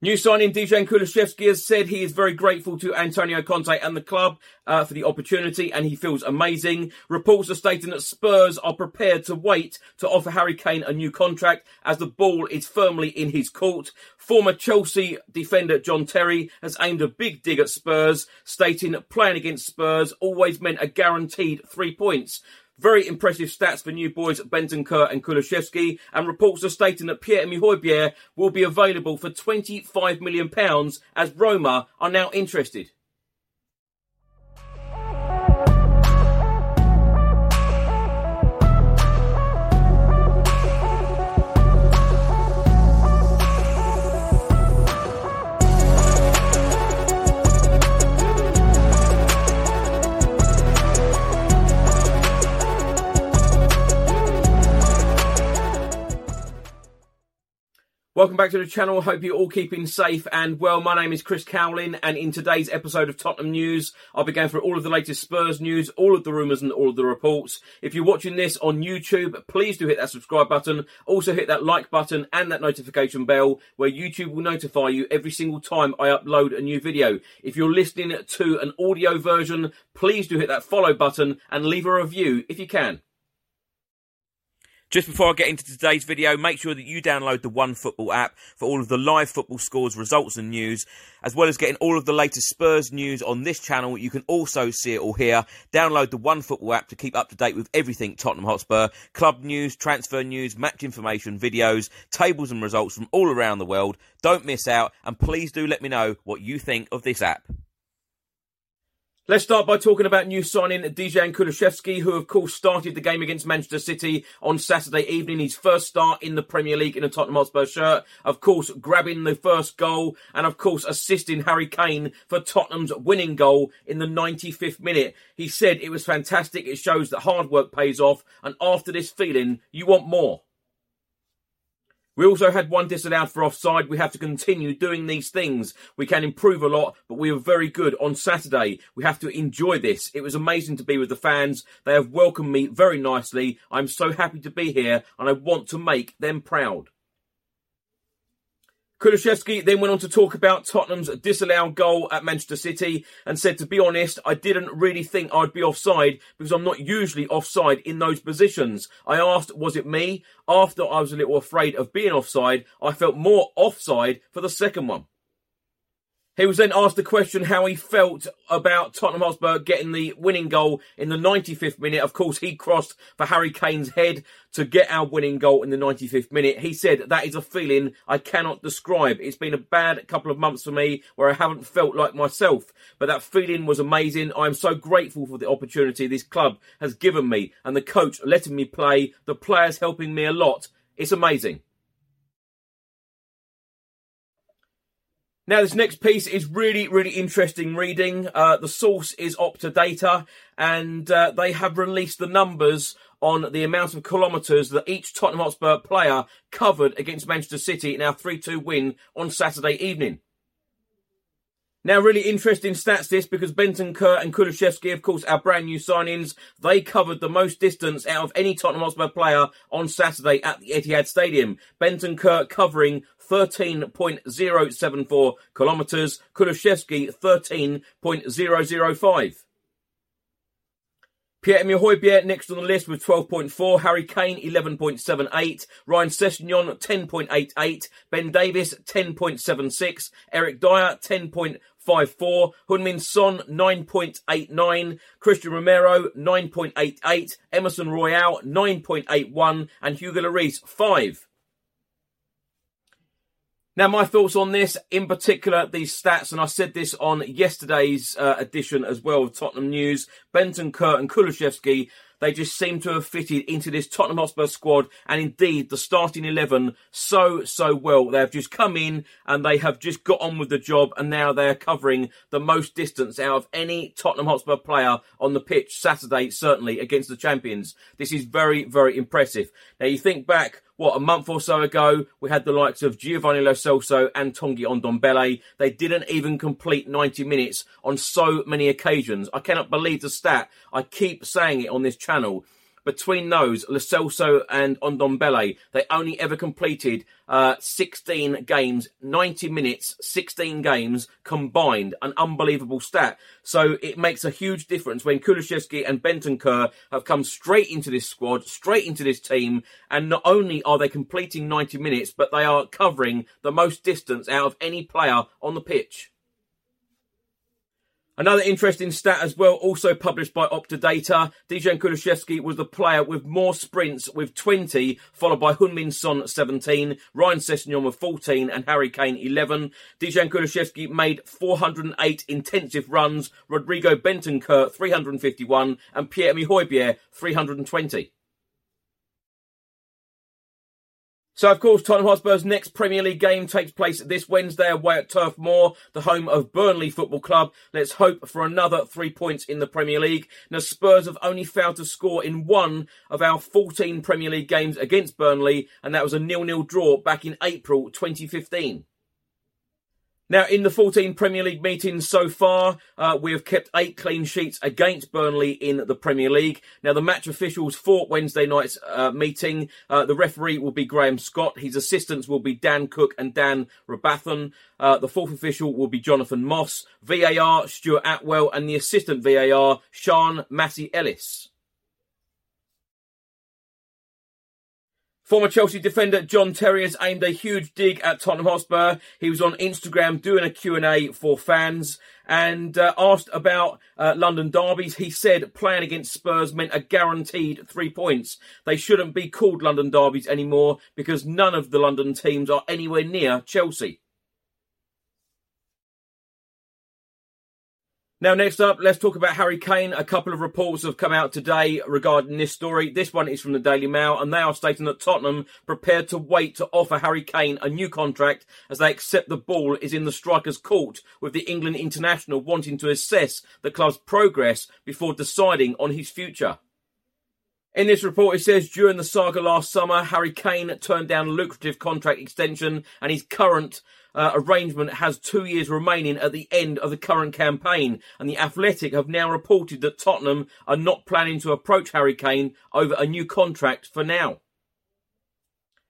New signing Dejan Kulusevski has said he is very grateful to Antonio Conte and the club uh, for the opportunity and he feels amazing. Reports are stating that Spurs are prepared to wait to offer Harry Kane a new contract as the ball is firmly in his court. Former Chelsea defender John Terry has aimed a big dig at Spurs, stating that playing against Spurs always meant a guaranteed three points. Very impressive stats for new boys Bentancur and Kulusevski, and reports are stating that Pierre-Emile will be available for £25 million as Roma are now interested. Welcome back to the channel. Hope you're all keeping safe and well. My name is Chris Cowlin, and in today's episode of Tottenham News, I'll be going through all of the latest Spurs news, all of the rumours, and all of the reports. If you're watching this on YouTube, please do hit that subscribe button. Also, hit that like button and that notification bell, where YouTube will notify you every single time I upload a new video. If you're listening to an audio version, please do hit that follow button and leave a review if you can. Just before I get into today's video, make sure that you download the One Football app for all of the live football scores, results, and news, as well as getting all of the latest Spurs news on this channel. You can also see it all here. Download the One Football app to keep up to date with everything Tottenham Hotspur, club news, transfer news, match information, videos, tables, and results from all around the world. Don't miss out, and please do let me know what you think of this app. Let's start by talking about new signing Dejan Kulusevski, who of course started the game against Manchester City on Saturday evening. His first start in the Premier League in a Tottenham Hotspur shirt. Of course, grabbing the first goal and of course assisting Harry Kane for Tottenham's winning goal in the 95th minute. He said it was fantastic. It shows that hard work pays off. And after this feeling, you want more. We also had one disallowed for offside. We have to continue doing these things. We can improve a lot, but we were very good on Saturday. We have to enjoy this. It was amazing to be with the fans. They have welcomed me very nicely. I'm so happy to be here and I want to make them proud. Kulusevski then went on to talk about Tottenham's disallowed goal at Manchester City and said, to be honest, I didn't really think I'd be offside because I'm not usually offside in those positions. I asked, was it me? After I was a little afraid of being offside, I felt more offside for the second one. He was then asked the question how he felt about Tottenham Hotspur getting the winning goal in the 95th minute. Of course, he crossed for Harry Kane's head to get our winning goal in the 95th minute. He said, that is a feeling I cannot describe. It's been a bad couple of months for me where I haven't felt like myself, but that feeling was amazing. I'm so grateful for the opportunity this club has given me and the coach letting me play, the players helping me a lot. It's amazing. Now, this next piece is really, really interesting reading. Uh, the source is Optadata, and uh, they have released the numbers on the amount of kilometres that each Tottenham Hotspur player covered against Manchester City in our 3 2 win on Saturday evening. Now, really interesting stats this because Bentancur and Kulusevski, of course, our brand new signings, they covered the most distance out of any Tottenham Hotspur player on Saturday at the Etihad Stadium. Bentancur covering 13.074 kilometres, Kulusevski 13.005. Pierre-Emile Højbjerg next on the list with 12.4, Harry Kane 11.78, Ryan Sessegnon 10.88, Ben Davies 10.76, Eric Dier 10.54, Heung-min Son 9.89, Cristian Romero 9.88, Emerson Royal 9.81 and Hugo Lloris 5. Now, my thoughts on this, in particular, these stats, and I said this on yesterday's uh, edition as well of Tottenham News. Bentancur and Kulusevski, they just seem to have fitted into this Tottenham Hotspur squad and indeed the starting 11 so, so well. They have just come in and they have just got on with the job and now they are covering the most distance out of any Tottenham Hotspur player on the pitch Saturday, certainly against the champions. This is very, very impressive. Now, you think back what, a month or so ago, we had the likes of Giovanni Lo Celso and Tanguy Ndombele. They didn't even complete 90 minutes on so many occasions. I cannot believe the stat. I keep saying it on this channel between those, Lo Celso and Ndombele, they only ever completed uh, 16 games, 90 minutes, 16 games combined. An unbelievable stat. So it makes a huge difference when Kulusevski and Bentancur have come straight into this squad, straight into this team, and not only are they completing 90 minutes, but they are covering the most distance out of any player on the pitch. Another interesting stat as well, also published by Optadata. Dejan Kulusevski was the player with more sprints with 20, followed by Heung-min Son 17, Ryan Sessegnon with 14, and Harry Kane 11. Dejan Kulusevski made 408 intensive runs, Rodrigo Bentancur 351, and Pierre-Emile Højbjerg 320. So, of course, Tottenham Hotspur's next Premier League game takes place this Wednesday away at Turf Moor, the home of Burnley Football Club. Let's hope for another three points in the Premier League. Now, Spurs have only failed to score in one of our 14 Premier League games against Burnley, and that was a nil-nil draw back in April 2015. Now, in the 14 Premier League meetings so far, uh, we have kept eight clean sheets against Burnley in the Premier League. Now, the match officials for Wednesday night's uh, meeting, uh, the referee will be Graham Scott. His assistants will be Dan Cook and Dan Robathan. Uh, the fourth official will be Jonathan Moss. VAR, Stuart Atwell, and the assistant VAR, Sian Massey Ellis. Former Chelsea defender John Terry has aimed a huge dig at Tottenham Hotspur. He was on Instagram doing a Q&A for fans and uh, asked about uh, London derbies. He said playing against Spurs meant a guaranteed three points. They shouldn't be called London derbies anymore because none of the London teams are anywhere near Chelsea. Now, next up, let's talk about Harry Kane. A couple of reports have come out today regarding this story. This one is from the Daily Mail, and they are stating that Tottenham prepared to wait to offer Harry Kane a new contract as they accept the ball is in the striker's court, with the England international wanting to assess the club's progress before deciding on his future. In this report, it says during the saga last summer, Harry Kane turned down a lucrative contract extension, and his current uh, arrangement has two years remaining at the end of the current campaign, and the Athletic have now reported that Tottenham are not planning to approach Harry Kane over a new contract for now.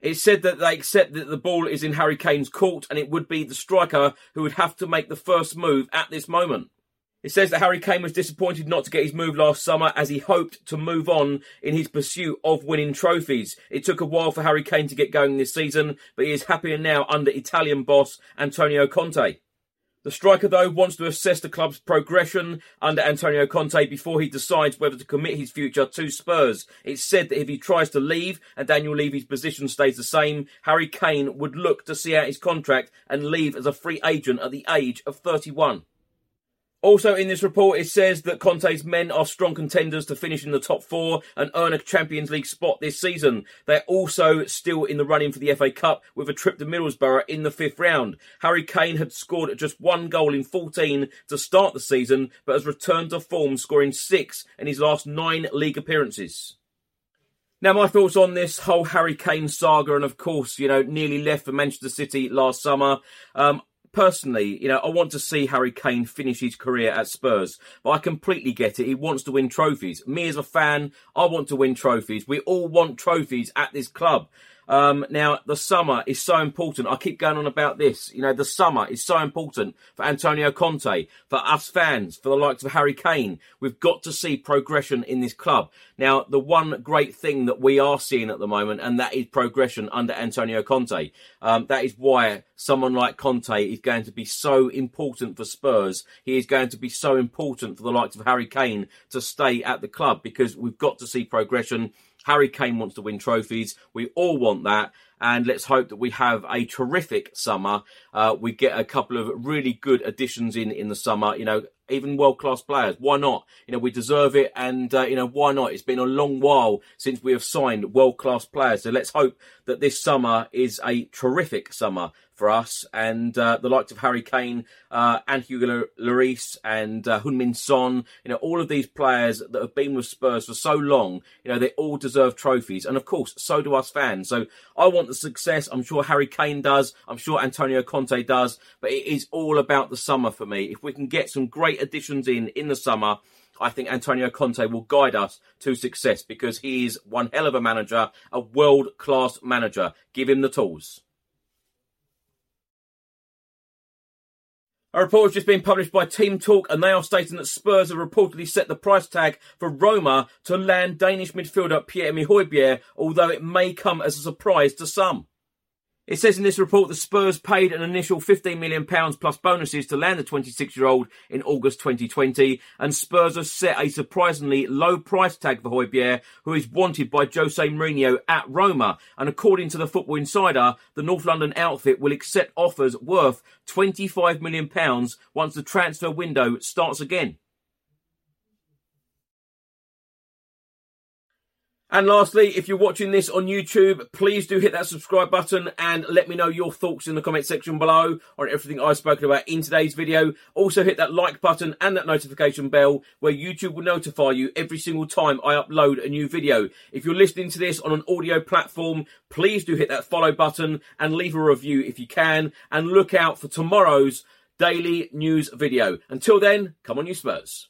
It's said that they accept that the ball is in Harry Kane's court and it would be the striker who would have to make the first move at this moment. It says that Harry Kane was disappointed not to get his move last summer as he hoped to move on in his pursuit of winning trophies. It took a while for Harry Kane to get going this season, but he is happier now under Italian boss Antonio Conte. The striker, though, wants to assess the club's progression under Antonio Conte before he decides whether to commit his future to Spurs. It's said that if he tries to leave and Daniel Levy's position stays the same, Harry Kane would look to see out his contract and leave as a free agent at the age of 31. Also, in this report, it says that Conte's men are strong contenders to finish in the top four and earn a Champions League spot this season. They're also still in the running for the FA Cup with a trip to Middlesbrough in the fifth round. Harry Kane had scored just one goal in 14 to start the season, but has returned to form, scoring six in his last nine league appearances. Now, my thoughts on this whole Harry Kane saga, and of course, you know, nearly left for Manchester City last summer. Um, personally, you know, I want to see Harry Kane finish his career at Spurs, but I completely get it. He wants to win trophies. Me as a fan, I want to win trophies. We all want trophies at this club. Um, now, the summer is so important. I keep going on about this. You know, the summer is so important for Antonio Conte, for us fans, for the likes of Harry Kane. We've got to see progression in this club. Now, the one great thing that we are seeing at the moment, and that is progression under Antonio Conte. Um, that is why someone like Conte is going to be so important for Spurs. He is going to be so important for the likes of Harry Kane to stay at the club because we've got to see progression. Harry Kane wants to win trophies. We all want that. And let's hope that we have a terrific summer. Uh, we get a couple of really good additions in in the summer. You know, even world class players. Why not? You know, we deserve it, and uh, you know, why not? It's been a long while since we have signed world class players. So let's hope that this summer is a terrific summer for us and uh, the likes of Harry Kane uh, and Hugo Lloris and uh, Heung-min Son. You know, all of these players that have been with Spurs for so long. You know, they all deserve trophies, and of course, so do us fans. So I want the success. I'm sure Harry Kane does. I'm sure Antonio Conte does. But it is all about the summer for me. If we can get some great additions in in the summer. I think Antonio Conte will guide us to success because he is one hell of a manager, a world class manager. Give him the tools. A report has just been published by Team Talk, and they are stating that Spurs have reportedly set the price tag for Roma to land Danish midfielder Pierre-Emile Højbjerg, although it may come as a surprise to some. It says in this report the Spurs paid an initial £15 million plus bonuses to land the 26 year old in August 2020, and Spurs have set a surprisingly low price tag for Højbjerg, who is wanted by Jose Mourinho at Roma. And according to the Football Insider, the North London outfit will accept offers worth £25 million once the transfer window starts again. And lastly, if you're watching this on YouTube, please do hit that subscribe button and let me know your thoughts in the comment section below on everything I've spoken about in today's video. Also hit that like button and that notification bell where YouTube will notify you every single time I upload a new video. If you're listening to this on an audio platform, please do hit that follow button and leave a review if you can and look out for tomorrow's daily news video. Until then, come on you Spurs.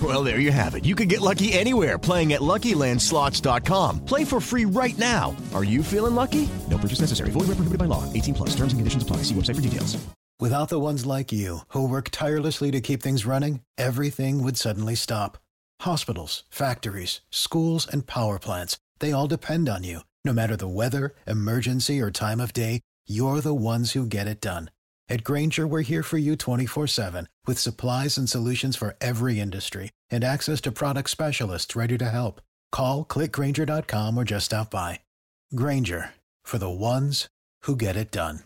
Well, there you have it. You can get lucky anywhere playing at LuckyLandSlots.com. Play for free right now. Are you feeling lucky? No purchase necessary. Void where prohibited by law. 18 plus. Terms and conditions apply. See website for details. Without the ones like you who work tirelessly to keep things running, everything would suddenly stop. Hospitals, factories, schools, and power plants—they all depend on you. No matter the weather, emergency, or time of day, you're the ones who get it done. At Grainger, we're here for you 24-7 with supplies and solutions for every industry and access to product specialists ready to help. Call, clickgrainger.com, or just stop by. Grainger, for the ones who get it done.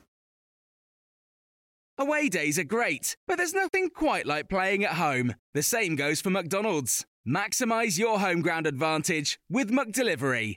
Away days are great, but there's nothing quite like playing at home. The same goes for McDonald's. Maximize your home ground advantage with McDelivery.